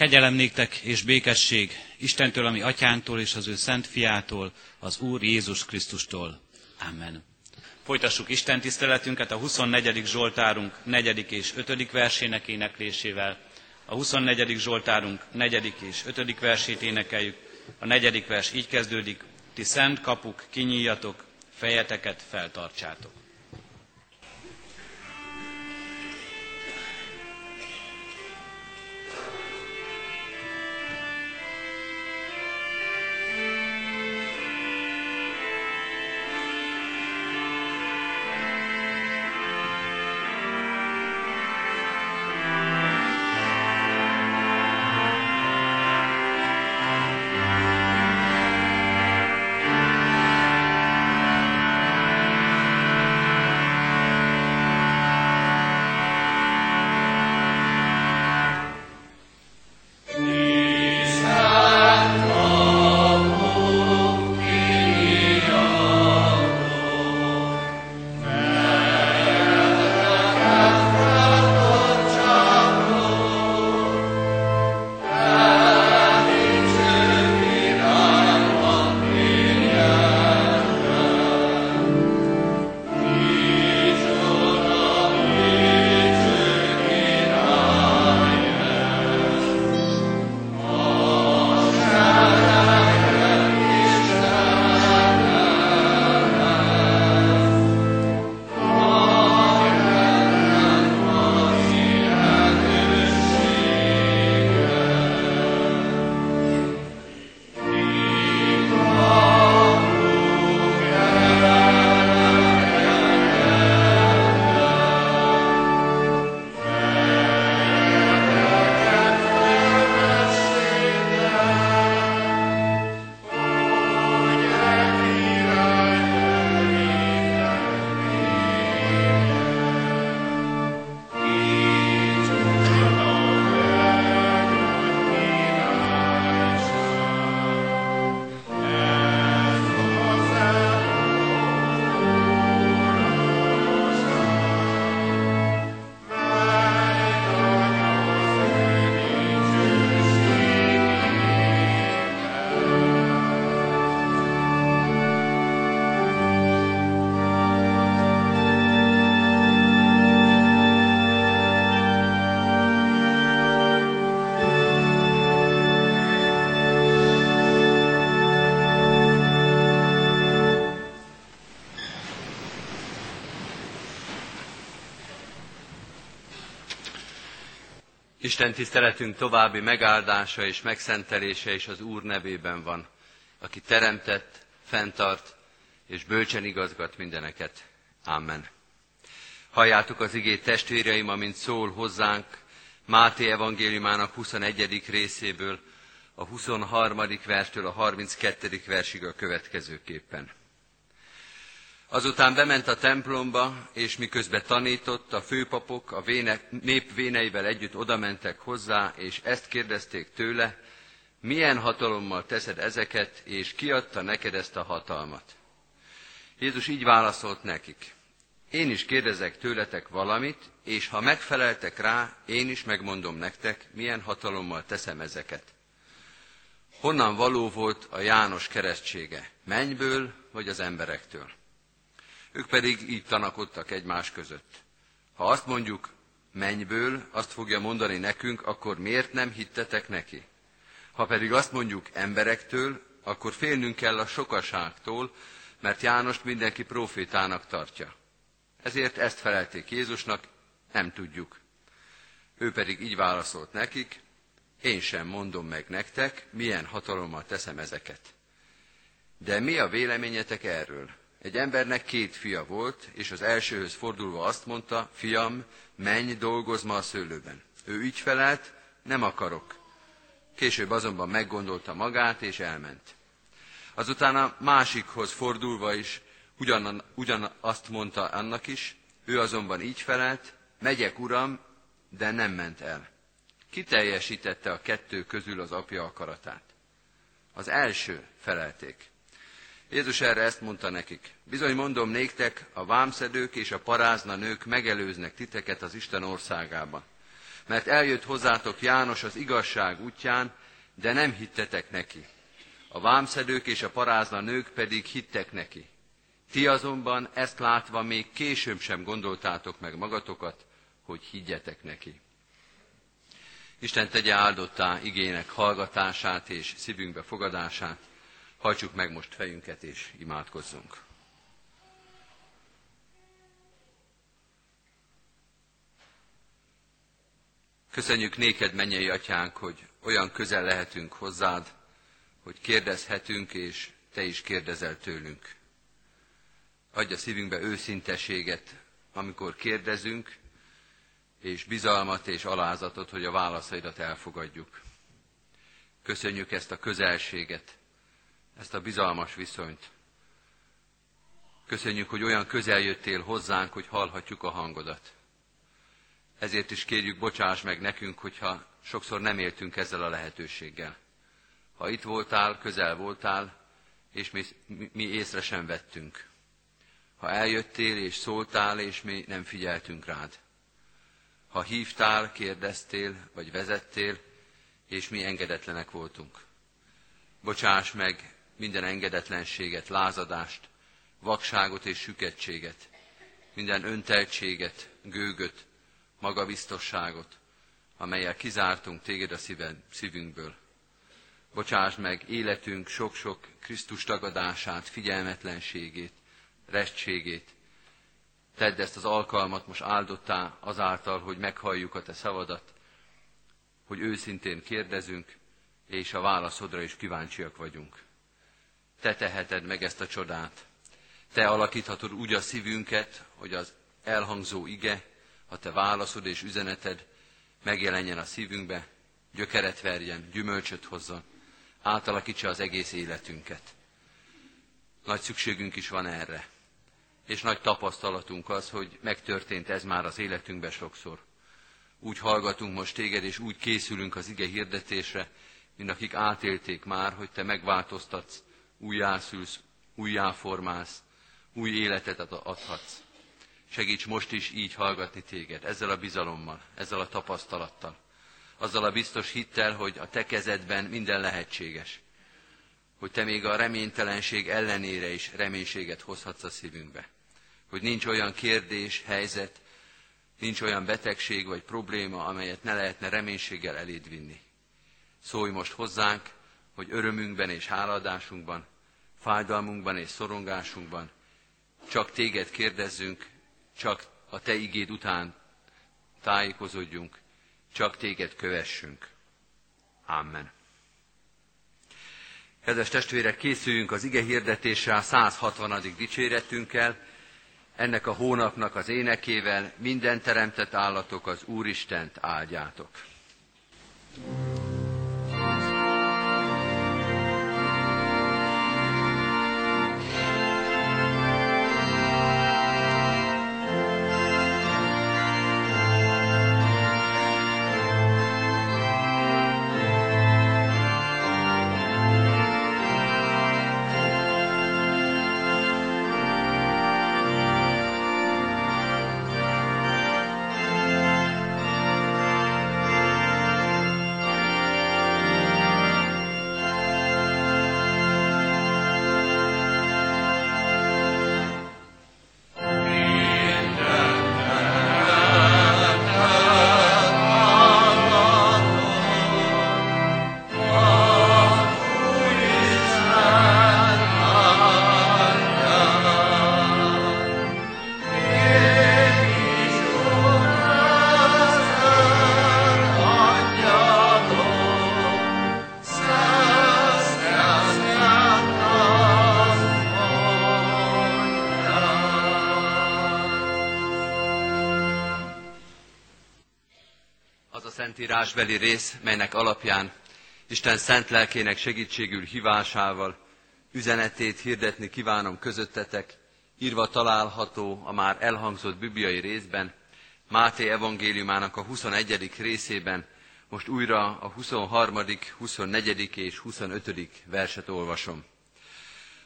Kegyelem és békesség Istentől, ami atyánktól és az ő szent fiától, az Úr Jézus Krisztustól. Amen. Folytassuk Isten tiszteletünket a 24. Zsoltárunk 4. és 5. versének éneklésével. A 24. Zsoltárunk 4. és 5. versét énekeljük. A negyedik vers így kezdődik. Ti szent kapuk, kinyíjatok, fejeteket feltartsátok. Isten tiszteletünk további megáldása és megszentelése is az Úr nevében van, aki teremtett, fenntart és bölcsen igazgat mindeneket. Amen. Halljátok az igét testvéreim, amint szól hozzánk Máté evangéliumának 21. részéből, a 23. verstől a 32. versig a következőképpen. Azután bement a templomba, és miközben tanított, a főpapok a véne, nép véneivel együtt odamentek hozzá, és ezt kérdezték tőle, milyen hatalommal teszed ezeket, és kiadta neked ezt a hatalmat? Jézus így válaszolt nekik, én is kérdezek tőletek valamit, és ha megfeleltek rá, én is megmondom nektek, milyen hatalommal teszem ezeket. Honnan való volt a János keresztsége? Mennyből vagy az emberektől? Ők pedig így tanakodtak egymás között. Ha azt mondjuk mennyből, azt fogja mondani nekünk, akkor miért nem hittetek neki? Ha pedig azt mondjuk emberektől, akkor félnünk kell a sokaságtól, mert Jánost mindenki profétának tartja. Ezért ezt felelték Jézusnak, nem tudjuk. Ő pedig így válaszolt nekik, én sem mondom meg nektek, milyen hatalommal teszem ezeket. De mi a véleményetek erről? Egy embernek két fia volt, és az elsőhöz fordulva azt mondta, fiam, menj, dolgozz ma a szőlőben. Ő így felelt, nem akarok. Később azonban meggondolta magát, és elment. Azután a másikhoz fordulva is ugyan, ugyan azt mondta annak is, ő azonban így felelt, megyek, uram, de nem ment el. Ki teljesítette a kettő közül az apja akaratát? Az első felelték. Jézus erre ezt mondta nekik. Bizony mondom néktek, a vámszedők és a parázna nők megelőznek titeket az Isten országában. Mert eljött hozzátok János az igazság útján, de nem hittetek neki. A vámszedők és a parázna nők pedig hittek neki. Ti azonban ezt látva még később sem gondoltátok meg magatokat, hogy higgyetek neki. Isten tegye áldottá igének hallgatását és szívünkbe fogadását. Hajtsuk meg most fejünket és imádkozzunk. Köszönjük néked, mennyei atyánk, hogy olyan közel lehetünk hozzád, hogy kérdezhetünk, és te is kérdezel tőlünk. Adja szívünkbe őszintességet, amikor kérdezünk, és bizalmat és alázatot, hogy a válaszaidat elfogadjuk. Köszönjük ezt a közelséget, ezt a bizalmas viszonyt. Köszönjük, hogy olyan közel jöttél hozzánk, hogy hallhatjuk a hangodat. Ezért is kérjük, bocsáss meg nekünk, hogyha sokszor nem éltünk ezzel a lehetőséggel. Ha itt voltál, közel voltál, és mi, mi észre sem vettünk. Ha eljöttél és szóltál, és mi nem figyeltünk rád. Ha hívtál, kérdeztél, vagy vezettél, és mi engedetlenek voltunk. Bocsáss meg minden engedetlenséget, lázadást, vakságot és süketséget, minden önteltséget, gőgöt, magabiztosságot, amelyel kizártunk téged a szíven, szívünkből. Bocsáss meg életünk sok-sok Krisztus tagadását, figyelmetlenségét, restségét. Tedd ezt az alkalmat most áldottá azáltal, hogy meghalljuk a te szavadat, hogy őszintén kérdezünk, és a válaszodra is kíváncsiak vagyunk. Te teheted meg ezt a csodát. Te alakíthatod úgy a szívünket, hogy az elhangzó ige, a te válaszod és üzeneted megjelenjen a szívünkbe, gyökeret verjen, gyümölcsöt hozzon, átalakítsa az egész életünket. Nagy szükségünk is van erre. És nagy tapasztalatunk az, hogy megtörtént ez már az életünkben sokszor. Úgy hallgatunk most téged, és úgy készülünk az ige hirdetésre, mint akik átélték már, hogy te megváltoztatsz, újjászülsz, újjáformálsz, új életet adhatsz. Segíts most is így hallgatni téged, ezzel a bizalommal, ezzel a tapasztalattal, azzal a biztos hittel, hogy a te kezedben minden lehetséges. Hogy te még a reménytelenség ellenére is reménységet hozhatsz a szívünkbe. Hogy nincs olyan kérdés, helyzet, nincs olyan betegség vagy probléma, amelyet ne lehetne reménységgel eléd vinni. Szólj most hozzánk, hogy örömünkben és háladásunkban, fájdalmunkban és szorongásunkban csak téged kérdezzünk, csak a te igéd után tájékozódjunk, csak téged kövessünk. Amen. Kedves testvérek, készüljünk az ige hirdetésre a 160. dicséretünkkel, ennek a hónapnak az énekével minden teremtett állatok az Úristent áldjátok. thank you szentírásbeli rész, melynek alapján Isten szent lelkének segítségül hívásával üzenetét hirdetni kívánom közöttetek, írva található a már elhangzott bibliai részben, Máté evangéliumának a 21. részében, most újra a 23., 24. és 25. verset olvasom.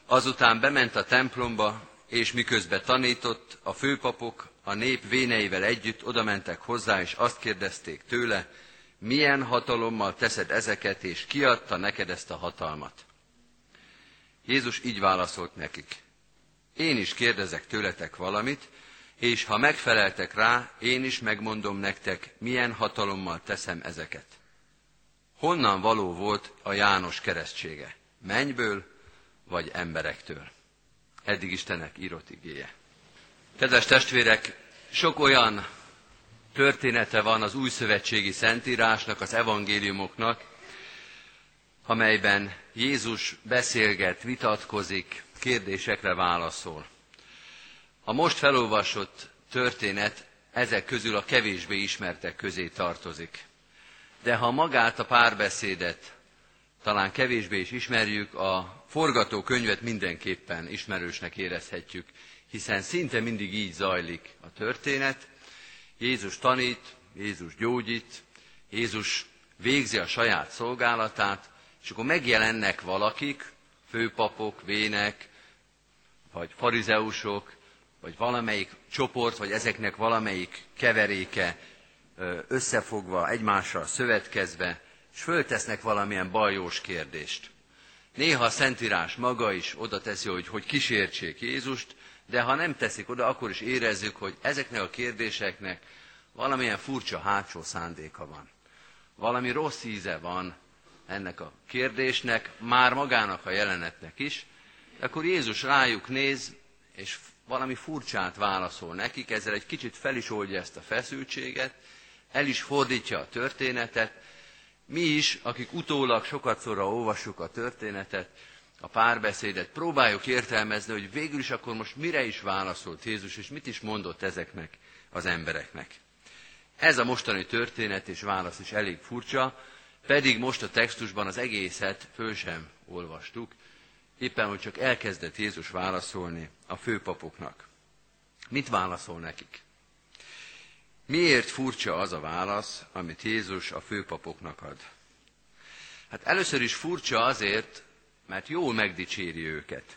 Azután bement a templomba, és miközben tanított, a főpapok a nép véneivel együtt odamentek hozzá, és azt kérdezték tőle, milyen hatalommal teszed ezeket, és kiadta neked ezt a hatalmat? Jézus így válaszolt nekik. Én is kérdezek tőletek valamit, és ha megfeleltek rá, én is megmondom nektek, milyen hatalommal teszem ezeket. Honnan való volt a János keresztsége? Mennyből vagy emberektől? Eddig Istennek írott igéje. Kedves testvérek, sok olyan története van az új szövetségi szentírásnak, az evangéliumoknak, amelyben Jézus beszélget, vitatkozik, kérdésekre válaszol. A most felolvasott történet ezek közül a kevésbé ismertek közé tartozik. De ha magát a párbeszédet talán kevésbé is ismerjük, a forgatókönyvet mindenképpen ismerősnek érezhetjük, hiszen szinte mindig így zajlik a történet. Jézus tanít, Jézus gyógyít, Jézus végzi a saját szolgálatát, és akkor megjelennek valakik, főpapok, vének, vagy farizeusok, vagy valamelyik csoport, vagy ezeknek valamelyik keveréke összefogva, egymással szövetkezve, és föltesznek valamilyen bajós kérdést. Néha a Szentírás maga is oda teszi, hogy, hogy kísértsék Jézust, de ha nem teszik oda, akkor is érezzük, hogy ezeknek a kérdéseknek valamilyen furcsa hátsó szándéka van. Valami rossz íze van ennek a kérdésnek, már magának a jelenetnek is, akkor Jézus rájuk néz, és valami furcsát válaszol nekik, ezzel egy kicsit fel is oldja ezt a feszültséget, el is fordítja a történetet. Mi is, akik utólag sokat szorra olvassuk a történetet, a párbeszédet, próbáljuk értelmezni, hogy végül is akkor most mire is válaszolt Jézus, és mit is mondott ezeknek az embereknek. Ez a mostani történet és válasz is elég furcsa, pedig most a textusban az egészet föl sem olvastuk, éppen hogy csak elkezdett Jézus válaszolni a főpapoknak. Mit válaszol nekik? Miért furcsa az a válasz, amit Jézus a főpapoknak ad? Hát először is furcsa azért, mert jól megdicséri őket.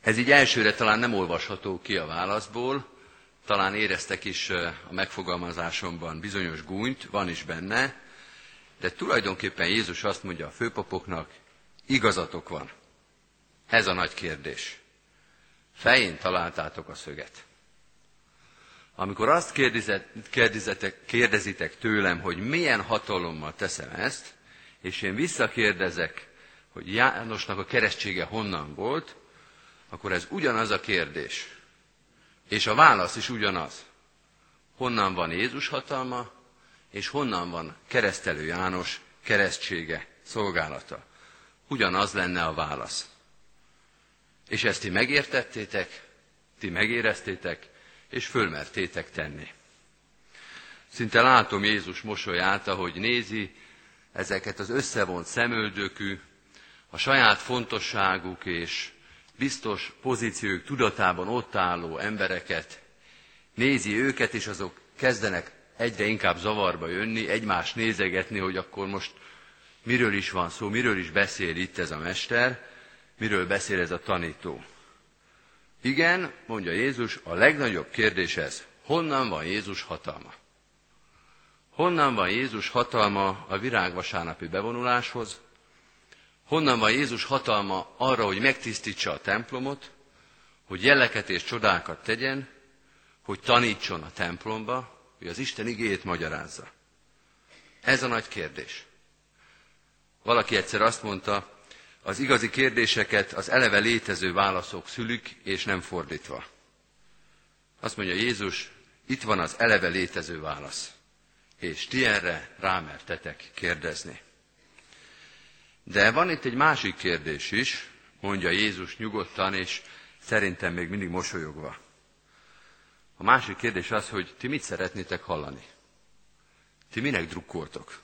Ez így elsőre talán nem olvasható ki a válaszból, talán éreztek is a megfogalmazásomban bizonyos gúnyt, van is benne, de tulajdonképpen Jézus azt mondja a főpapoknak, igazatok van. Ez a nagy kérdés. Fején találtátok a szöget. Amikor azt kérdezitek, kérdezitek tőlem, hogy milyen hatalommal teszem ezt, és én visszakérdezek, hogy Jánosnak a keresztsége honnan volt, akkor ez ugyanaz a kérdés. És a válasz is ugyanaz. Honnan van Jézus hatalma, és honnan van keresztelő János keresztsége, szolgálata. Ugyanaz lenne a válasz. És ezt ti megértettétek, ti megéreztétek, és fölmertétek tenni. Szinte látom Jézus mosolyát, ahogy nézi ezeket az összevont szemöldökű, a saját fontosságuk és biztos pozíciók tudatában ott álló embereket, nézi őket, és azok kezdenek egyre inkább zavarba jönni, egymást nézegetni, hogy akkor most miről is van szó, miről is beszél itt ez a mester, miről beszél ez a tanító. Igen, mondja Jézus, a legnagyobb kérdés ez, honnan van Jézus hatalma? Honnan van Jézus hatalma a virágvasárnapi bevonuláshoz? Honnan van Jézus hatalma arra, hogy megtisztítsa a templomot, hogy jeleket és csodákat tegyen, hogy tanítson a templomba, hogy az Isten igéjét magyarázza? Ez a nagy kérdés. Valaki egyszer azt mondta, az igazi kérdéseket az eleve létező válaszok szülik, és nem fordítva. Azt mondja Jézus, itt van az eleve létező válasz és ti erre rámertetek kérdezni. De van itt egy másik kérdés is, mondja Jézus nyugodtan, és szerintem még mindig mosolyogva. A másik kérdés az, hogy ti mit szeretnétek hallani? Ti minek drukkoltok?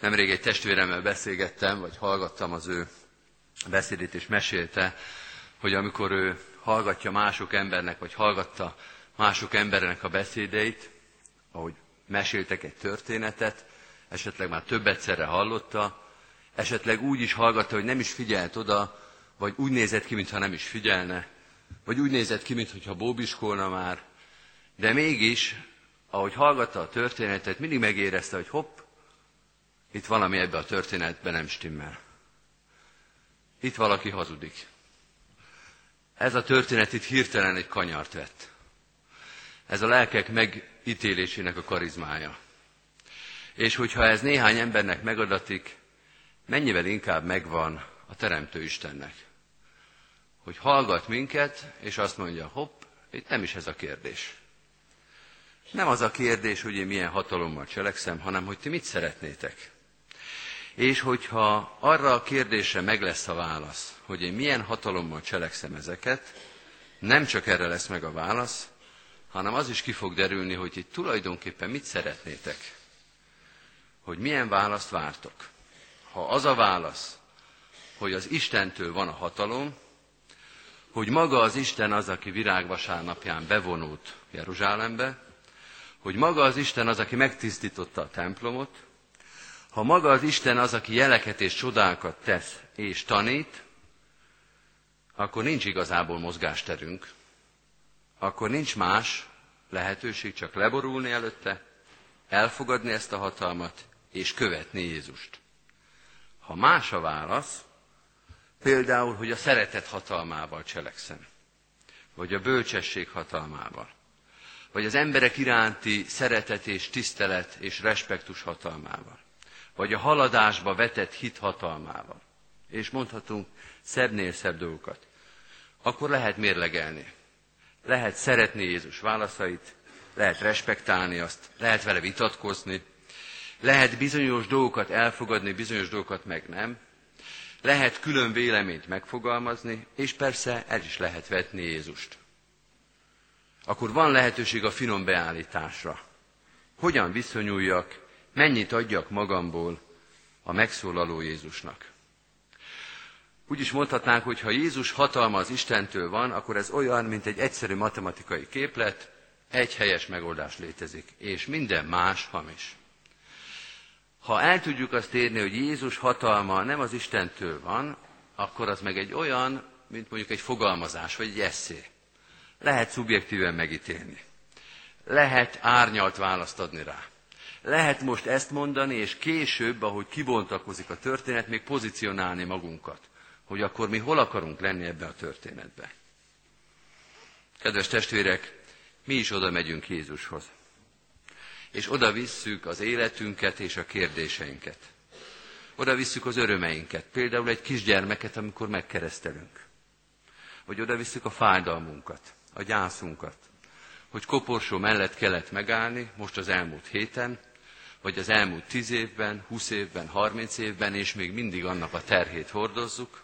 Nemrég egy testvéremmel beszélgettem, vagy hallgattam az ő beszédét, és mesélte, hogy amikor ő hallgatja mások embernek, vagy hallgatta mások embernek a beszédeit, ahogy meséltek egy történetet, esetleg már több egyszerre hallotta, Esetleg úgy is hallgatta, hogy nem is figyelt oda, vagy úgy nézett ki, mintha nem is figyelne, vagy úgy nézett ki, mintha bóbiskolna már, de mégis, ahogy hallgatta a történetet, mindig megérezte, hogy hopp, itt valami ebbe a történetben nem stimmel. Itt valaki hazudik. Ez a történet itt hirtelen egy kanyart vett. Ez a lelkek megítélésének a karizmája. És hogyha ez néhány embernek megadatik, mennyivel inkább megvan a Teremtő Istennek. Hogy hallgat minket, és azt mondja, hopp, itt nem is ez a kérdés. Nem az a kérdés, hogy én milyen hatalommal cselekszem, hanem hogy ti mit szeretnétek. És hogyha arra a kérdésre meg lesz a válasz, hogy én milyen hatalommal cselekszem ezeket, nem csak erre lesz meg a válasz, hanem az is ki fog derülni, hogy itt tulajdonképpen mit szeretnétek. Hogy milyen választ vártok. Ha az a válasz, hogy az Istentől van a hatalom, hogy maga az Isten az, aki virágvasárnapján bevonult Jeruzsálembe, hogy maga az Isten az, aki megtisztította a templomot, ha maga az Isten az, aki jeleket és csodákat tesz és tanít, akkor nincs igazából mozgásterünk, akkor nincs más lehetőség csak leborulni előtte, elfogadni ezt a hatalmat, és követni Jézust. Ha más a válasz, például, hogy a szeretet hatalmával cselekszem, vagy a bölcsesség hatalmával, vagy az emberek iránti szeretet és tisztelet és respektus hatalmával, vagy a haladásba vetett hit hatalmával, és mondhatunk szebbnél szebb dolgokat, akkor lehet mérlegelni. Lehet szeretni Jézus válaszait, lehet respektálni azt, lehet vele vitatkozni, lehet bizonyos dolgokat elfogadni, bizonyos dolgokat meg nem, lehet külön véleményt megfogalmazni, és persze el is lehet vetni Jézust. Akkor van lehetőség a finom beállításra. Hogyan viszonyuljak mennyit adjak magamból a megszólaló Jézusnak. Úgy is mondhatnánk, hogy ha Jézus hatalma az Istentől van, akkor ez olyan, mint egy egyszerű matematikai képlet, egy helyes megoldás létezik, és minden más hamis. Ha el tudjuk azt érni, hogy Jézus hatalma nem az Istentől van, akkor az meg egy olyan, mint mondjuk egy fogalmazás, vagy egy eszé. Lehet szubjektíven megítélni. Lehet árnyalt választ adni rá. Lehet most ezt mondani, és később, ahogy kibontakozik a történet, még pozícionálni magunkat, hogy akkor mi hol akarunk lenni ebbe a történetbe. Kedves testvérek, mi is oda megyünk Jézushoz. És oda visszük az életünket és a kérdéseinket. Oda visszük az örömeinket. Például egy kisgyermeket, amikor megkeresztelünk. Vagy oda visszük a fájdalmunkat, a gyászunkat. Hogy koporsó mellett kellett megállni, most az elmúlt héten, vagy az elmúlt tíz évben, húsz évben, harminc évben, és még mindig annak a terhét hordozzuk.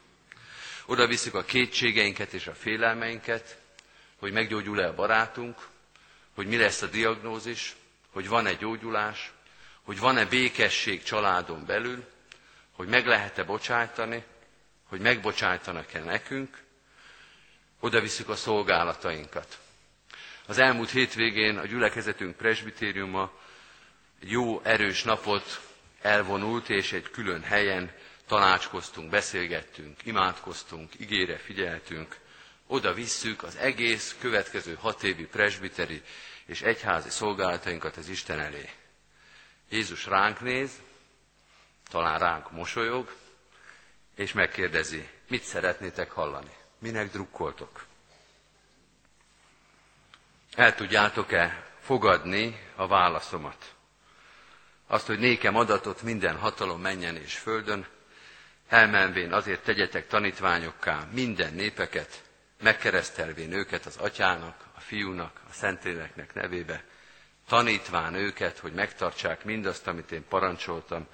Oda visszük a kétségeinket és a félelmeinket, hogy meggyógyul-e a barátunk, hogy mi lesz a diagnózis, hogy van-e gyógyulás, hogy van-e békesség családon belül, hogy meg lehet-e bocsájtani, hogy megbocsájtanak-e nekünk, oda visszük a szolgálatainkat. Az elmúlt hétvégén a gyülekezetünk presbitériuma jó, erős napot elvonult, és egy külön helyen tanácskoztunk, beszélgettünk, imádkoztunk, igére figyeltünk, oda visszük az egész következő hat évi presbiteri és egyházi szolgálatainkat az Isten elé. Jézus ránk néz, talán ránk mosolyog, és megkérdezi, mit szeretnétek hallani? Minek drukkoltok? El tudjátok-e fogadni a válaszomat? azt, hogy nékem adatot minden hatalom menjen és földön, elmenvén azért tegyetek tanítványokká minden népeket, megkeresztelvén őket az atyának, a fiúnak, a szentléleknek nevébe, tanítván őket, hogy megtartsák mindazt, amit én parancsoltam,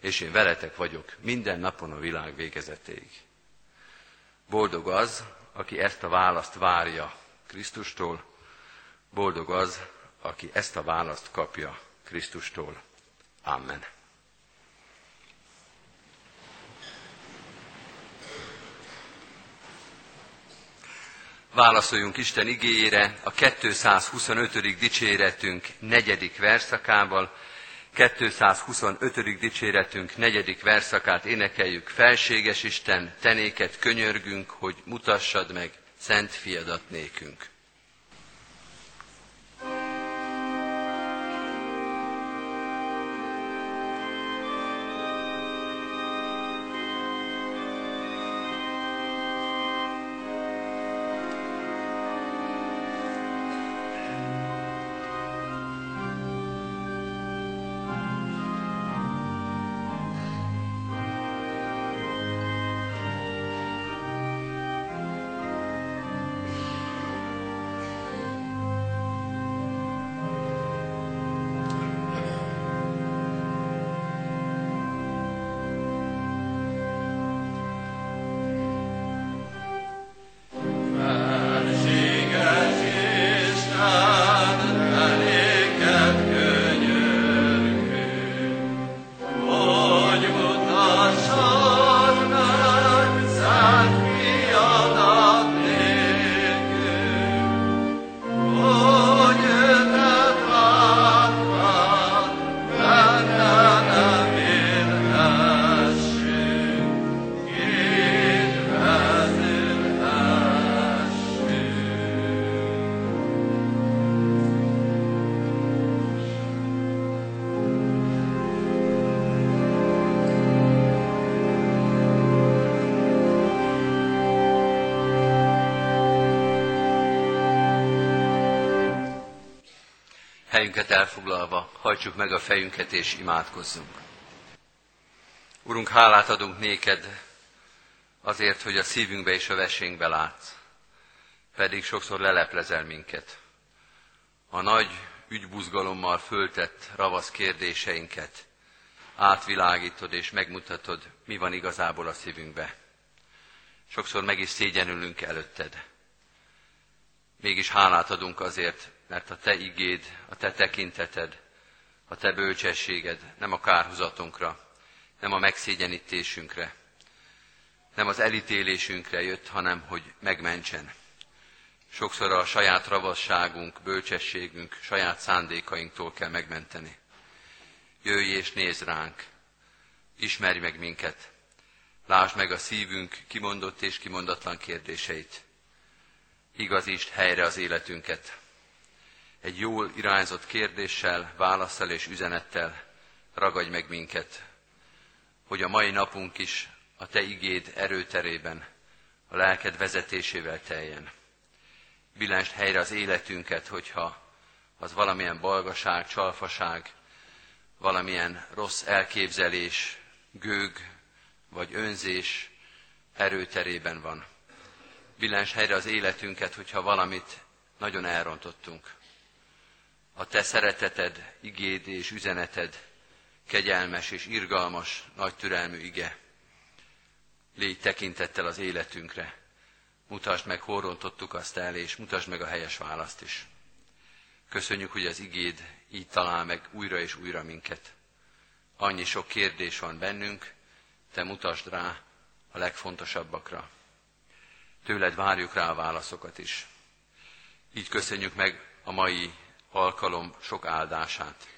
és én veletek vagyok minden napon a világ végezetéig. Boldog az, aki ezt a választ várja Krisztustól, boldog az, aki ezt a választ kapja Krisztustól. Amen. Válaszoljunk Isten igényére a 225. dicséretünk negyedik verszakával. 225. dicséretünk negyedik verszakát énekeljük. Felséges Isten, tenéket könyörgünk, hogy mutassad meg szent fiadat nékünk. Helyünket elfoglalva, hajtsuk meg a fejünket és imádkozzunk. Urunk, hálát adunk néked azért, hogy a szívünkbe és a vesénkbe látsz, pedig sokszor leleplezel minket. A nagy ügybuzgalommal föltett ravasz kérdéseinket átvilágítod és megmutatod, mi van igazából a szívünkbe. Sokszor meg is szégyenülünk előtted. Mégis hálát adunk azért, mert a Te igéd, a Te tekinteted, a Te bölcsességed nem a kárhozatunkra, nem a megszégyenítésünkre, nem az elítélésünkre jött, hanem hogy megmentsen. Sokszor a saját ravasságunk, bölcsességünk, saját szándékainktól kell megmenteni. Jöjj és nézd ránk, ismerj meg minket, lásd meg a szívünk kimondott és kimondatlan kérdéseit. Igazítsd helyre az életünket, egy jól irányzott kérdéssel, válaszsal és üzenettel ragadj meg minket, hogy a mai napunk is a Te igéd erőterében, a lelked vezetésével teljen. Billensd helyre az életünket, hogyha az valamilyen balgaság, csalfaság, valamilyen rossz elképzelés, gőg vagy önzés erőterében van. Billens helyre az életünket, hogyha valamit nagyon elrontottunk a te szereteted, igéd és üzeneted, kegyelmes és irgalmas, nagy türelmű ige. Légy tekintettel az életünkre. Mutasd meg, hol rontottuk azt el, és mutasd meg a helyes választ is. Köszönjük, hogy az igéd így talál meg újra és újra minket. Annyi sok kérdés van bennünk, te mutasd rá a legfontosabbakra. Tőled várjuk rá a válaszokat is. Így köszönjük meg a mai alkalom sok áldását,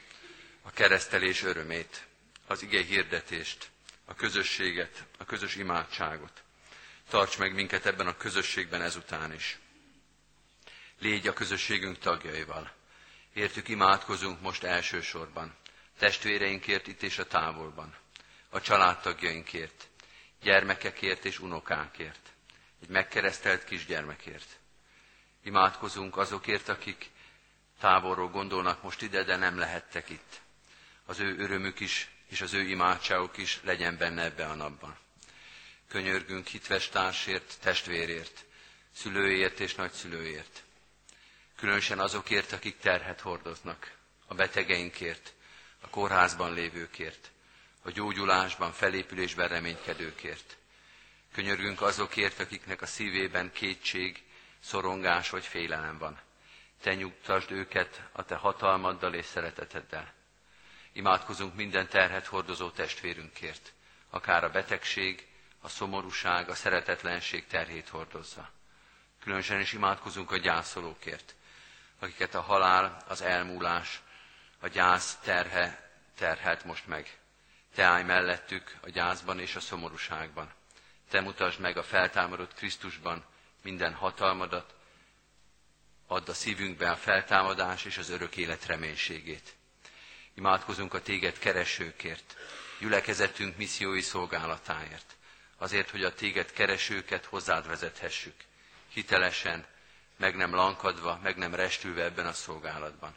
a keresztelés örömét, az ige hirdetést, a közösséget, a közös imádságot. Tarts meg minket ebben a közösségben ezután is. Légy a közösségünk tagjaival. Értük imádkozunk most elsősorban. Testvéreinkért itt és a távolban. A családtagjainkért. Gyermekekért és unokánkért. Egy megkeresztelt kisgyermekért. Imádkozunk azokért, akik távolról gondolnak most ide, de nem lehettek itt. Az ő örömük is, és az ő imádságuk is legyen benne ebbe a napban. Könyörgünk hitves társért, testvérért, szülőért és nagyszülőért. Különösen azokért, akik terhet hordoznak, a betegeinkért, a kórházban lévőkért, a gyógyulásban, felépülésben reménykedőkért. Könyörgünk azokért, akiknek a szívében kétség, szorongás vagy félelem van te nyugtasd őket a te hatalmaddal és szereteteddel. Imádkozunk minden terhet hordozó testvérünkért, akár a betegség, a szomorúság, a szeretetlenség terhét hordozza. Különösen is imádkozunk a gyászolókért, akiket a halál, az elmúlás, a gyász terhe terhelt most meg. Te állj mellettük a gyászban és a szomorúságban. Te mutasd meg a feltámadott Krisztusban minden hatalmadat, add a szívünkbe a feltámadás és az örök élet reménységét. Imádkozunk a téged keresőkért, gyülekezetünk missziói szolgálatáért, azért, hogy a téged keresőket hozzád vezethessük, hitelesen, meg nem lankadva, meg nem restülve ebben a szolgálatban.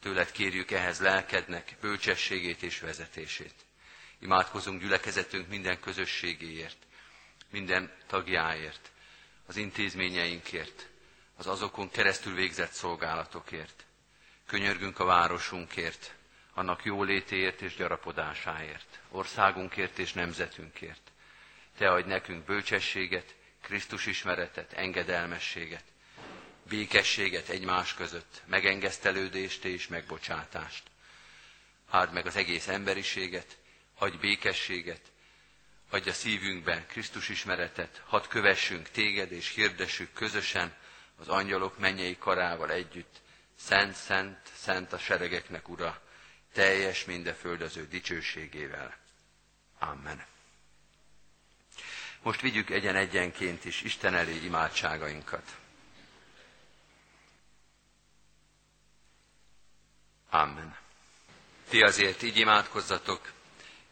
Tőled kérjük ehhez lelkednek bölcsességét és vezetését. Imádkozunk gyülekezetünk minden közösségéért, minden tagjáért, az intézményeinkért, az azokon keresztül végzett szolgálatokért. Könyörgünk a városunkért, annak jólétéért és gyarapodásáért, országunkért és nemzetünkért. Te adj nekünk bölcsességet, Krisztus ismeretet, engedelmességet, békességet egymás között, megengesztelődést és megbocsátást. Áld meg az egész emberiséget, adj békességet, adj a szívünkbe Krisztus ismeretet, hadd kövessünk téged és hirdessük közösen az angyalok mennyei karával együtt, Szent, Szent, Szent a seregeknek Ura, teljes mindeföldöző dicsőségével. Amen. Most vigyük egyen-egyenként is Isten elé imádságainkat. Amen. Ti azért így imádkozzatok,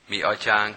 mi atyánk,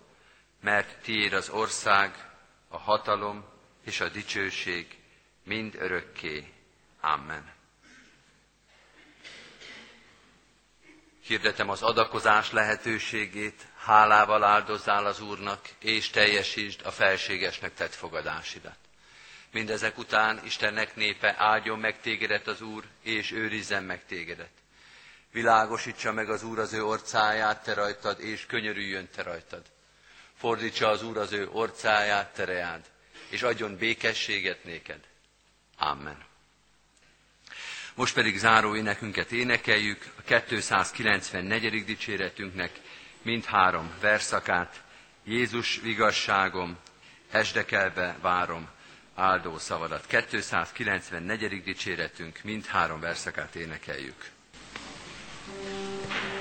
mert tiéd az ország, a hatalom és a dicsőség mind örökké. Amen. Hirdetem az adakozás lehetőségét, hálával áldozzál az Úrnak, és teljesítsd a felségesnek tett fogadásidat. Mindezek után Istennek népe áldjon meg tégedet az Úr, és őrizzen meg tégedet. Világosítsa meg az Úr az ő orcáját te rajtad, és könyörüljön te rajtad. Fordítsa az Úr az ő orcáját te reád, és adjon békességet néked. Amen. Most pedig záró énekünket énekeljük, a 294. dicséretünknek mindhárom verszakát. Jézus vigasságom, esdekelve várom áldó szavadat. 294. dicséretünk mindhárom verszakát énekeljük. thank you